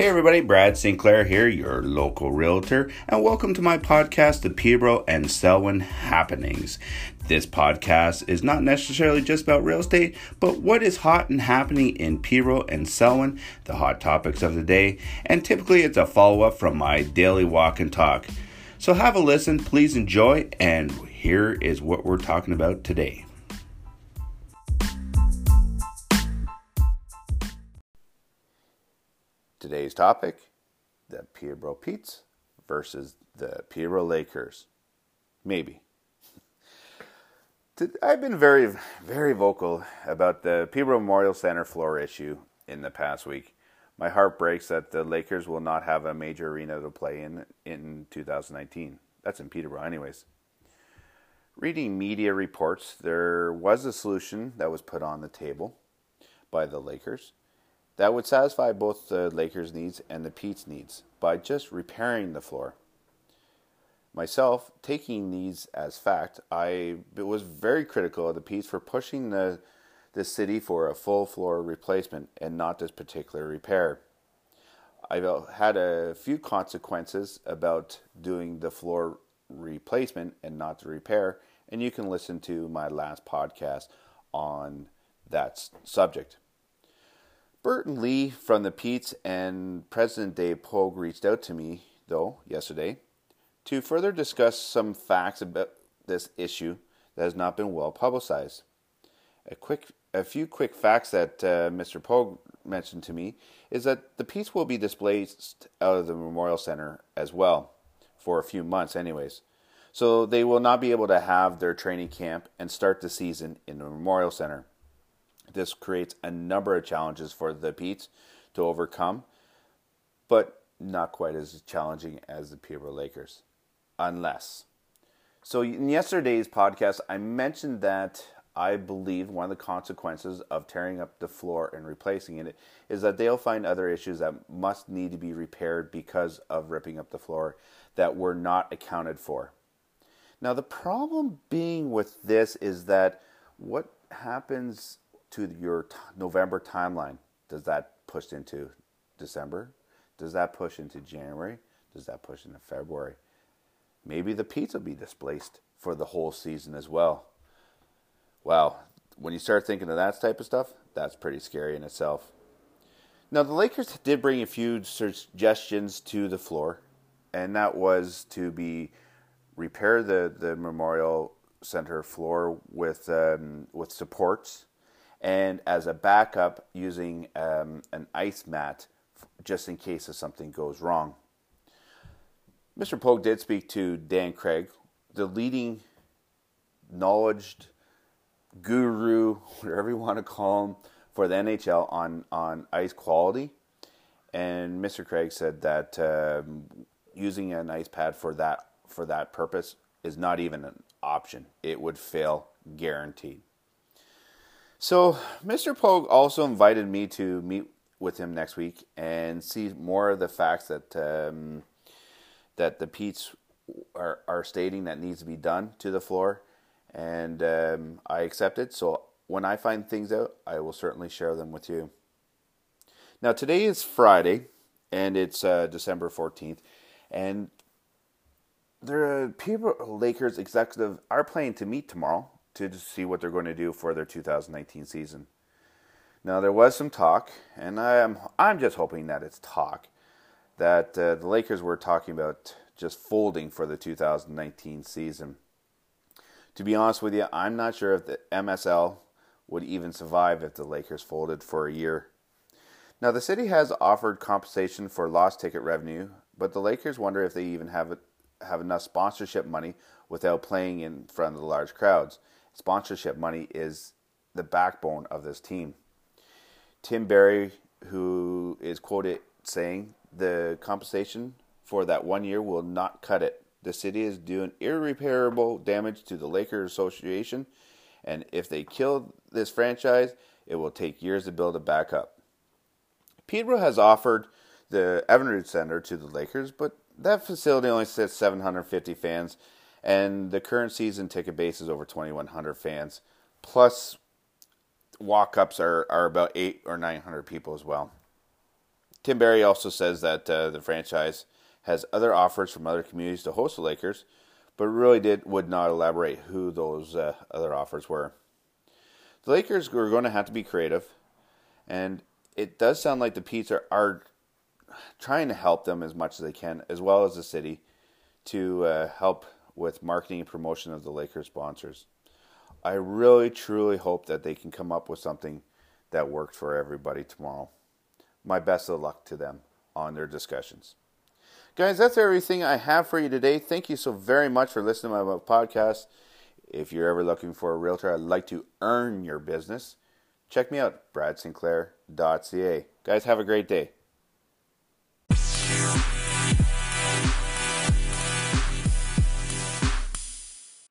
Hey everybody, Brad Sinclair here, your local realtor, and welcome to my podcast, The Peterborough and Selwyn Happenings. This podcast is not necessarily just about real estate, but what is hot and happening in Peterborough and Selwyn, the hot topics of the day, and typically it's a follow up from my daily walk and talk. So have a listen, please enjoy, and here is what we're talking about today. Today's topic the Peterborough Petes versus the Peterborough Lakers. Maybe. I've been very, very vocal about the Peterborough Memorial Center floor issue in the past week. My heart breaks that the Lakers will not have a major arena to play in in 2019. That's in Peterborough, anyways. Reading media reports, there was a solution that was put on the table by the Lakers that would satisfy both the Lakers' needs and the Pete's needs by just repairing the floor. Myself, taking these as fact, I was very critical of the Pete's for pushing the, the city for a full floor replacement and not this particular repair. I've had a few consequences about doing the floor replacement and not the repair, and you can listen to my last podcast on that subject. Burton Lee from the Petes and President Dave Pogue reached out to me, though, yesterday to further discuss some facts about this issue that has not been well publicized. A quick, a few quick facts that uh, Mr. Pogue mentioned to me is that the Petes will be displaced out of the Memorial Center as well for a few months, anyways. So they will not be able to have their training camp and start the season in the Memorial Center. This creates a number of challenges for the Petes to overcome, but not quite as challenging as the Peterborough Lakers, unless. So, in yesterday's podcast, I mentioned that I believe one of the consequences of tearing up the floor and replacing it is that they'll find other issues that must need to be repaired because of ripping up the floor that were not accounted for. Now, the problem being with this is that what happens to your t- November timeline, does that push into December? Does that push into January? Does that push into February? Maybe the Petes will be displaced for the whole season as well. Wow, when you start thinking of that type of stuff, that's pretty scary in itself. Now, the Lakers did bring a few suggestions to the floor, and that was to be repair the, the Memorial Center floor with um, with supports and as a backup using um, an ice mat just in case if something goes wrong. Mr. Pogue did speak to Dan Craig, the leading knowledge guru, whatever you want to call him, for the NHL on, on ice quality. And Mr. Craig said that um, using an ice pad for that for that purpose is not even an option. It would fail guaranteed. So, Mr. Pogue also invited me to meet with him next week and see more of the facts that um, that the Petes are, are stating that needs to be done to the floor, and um, I accepted. So, when I find things out, I will certainly share them with you. Now, today is Friday, and it's uh, December fourteenth, and the people Lakers executive are planning to meet tomorrow to see what they're going to do for their 2019 season. Now there was some talk, and I'm I'm just hoping that it's talk that uh, the Lakers were talking about just folding for the 2019 season. To be honest with you, I'm not sure if the MSL would even survive if the Lakers folded for a year. Now the city has offered compensation for lost ticket revenue, but the Lakers wonder if they even have have enough sponsorship money without playing in front of the large crowds sponsorship money is the backbone of this team. Tim Barry, who is quoted saying, the compensation for that one year will not cut it. The city is doing irreparable damage to the Lakers Association, and if they kill this franchise, it will take years to build it back up. Peterborough has offered the Evinrude Center to the Lakers, but that facility only sits 750 fans and the current season ticket base is over 2,100 fans. Plus, walk ups are, are about eight or 900 people as well. Tim Barry also says that uh, the franchise has other offers from other communities to host the Lakers, but really did would not elaborate who those uh, other offers were. The Lakers were going to have to be creative, and it does sound like the Petes are, are trying to help them as much as they can, as well as the city, to uh, help with marketing and promotion of the Lakers sponsors. I really, truly hope that they can come up with something that works for everybody tomorrow. My best of luck to them on their discussions. Guys, that's everything I have for you today. Thank you so very much for listening to my podcast. If you're ever looking for a realtor, I'd like to earn your business. Check me out, bradsinclair.ca. Guys, have a great day.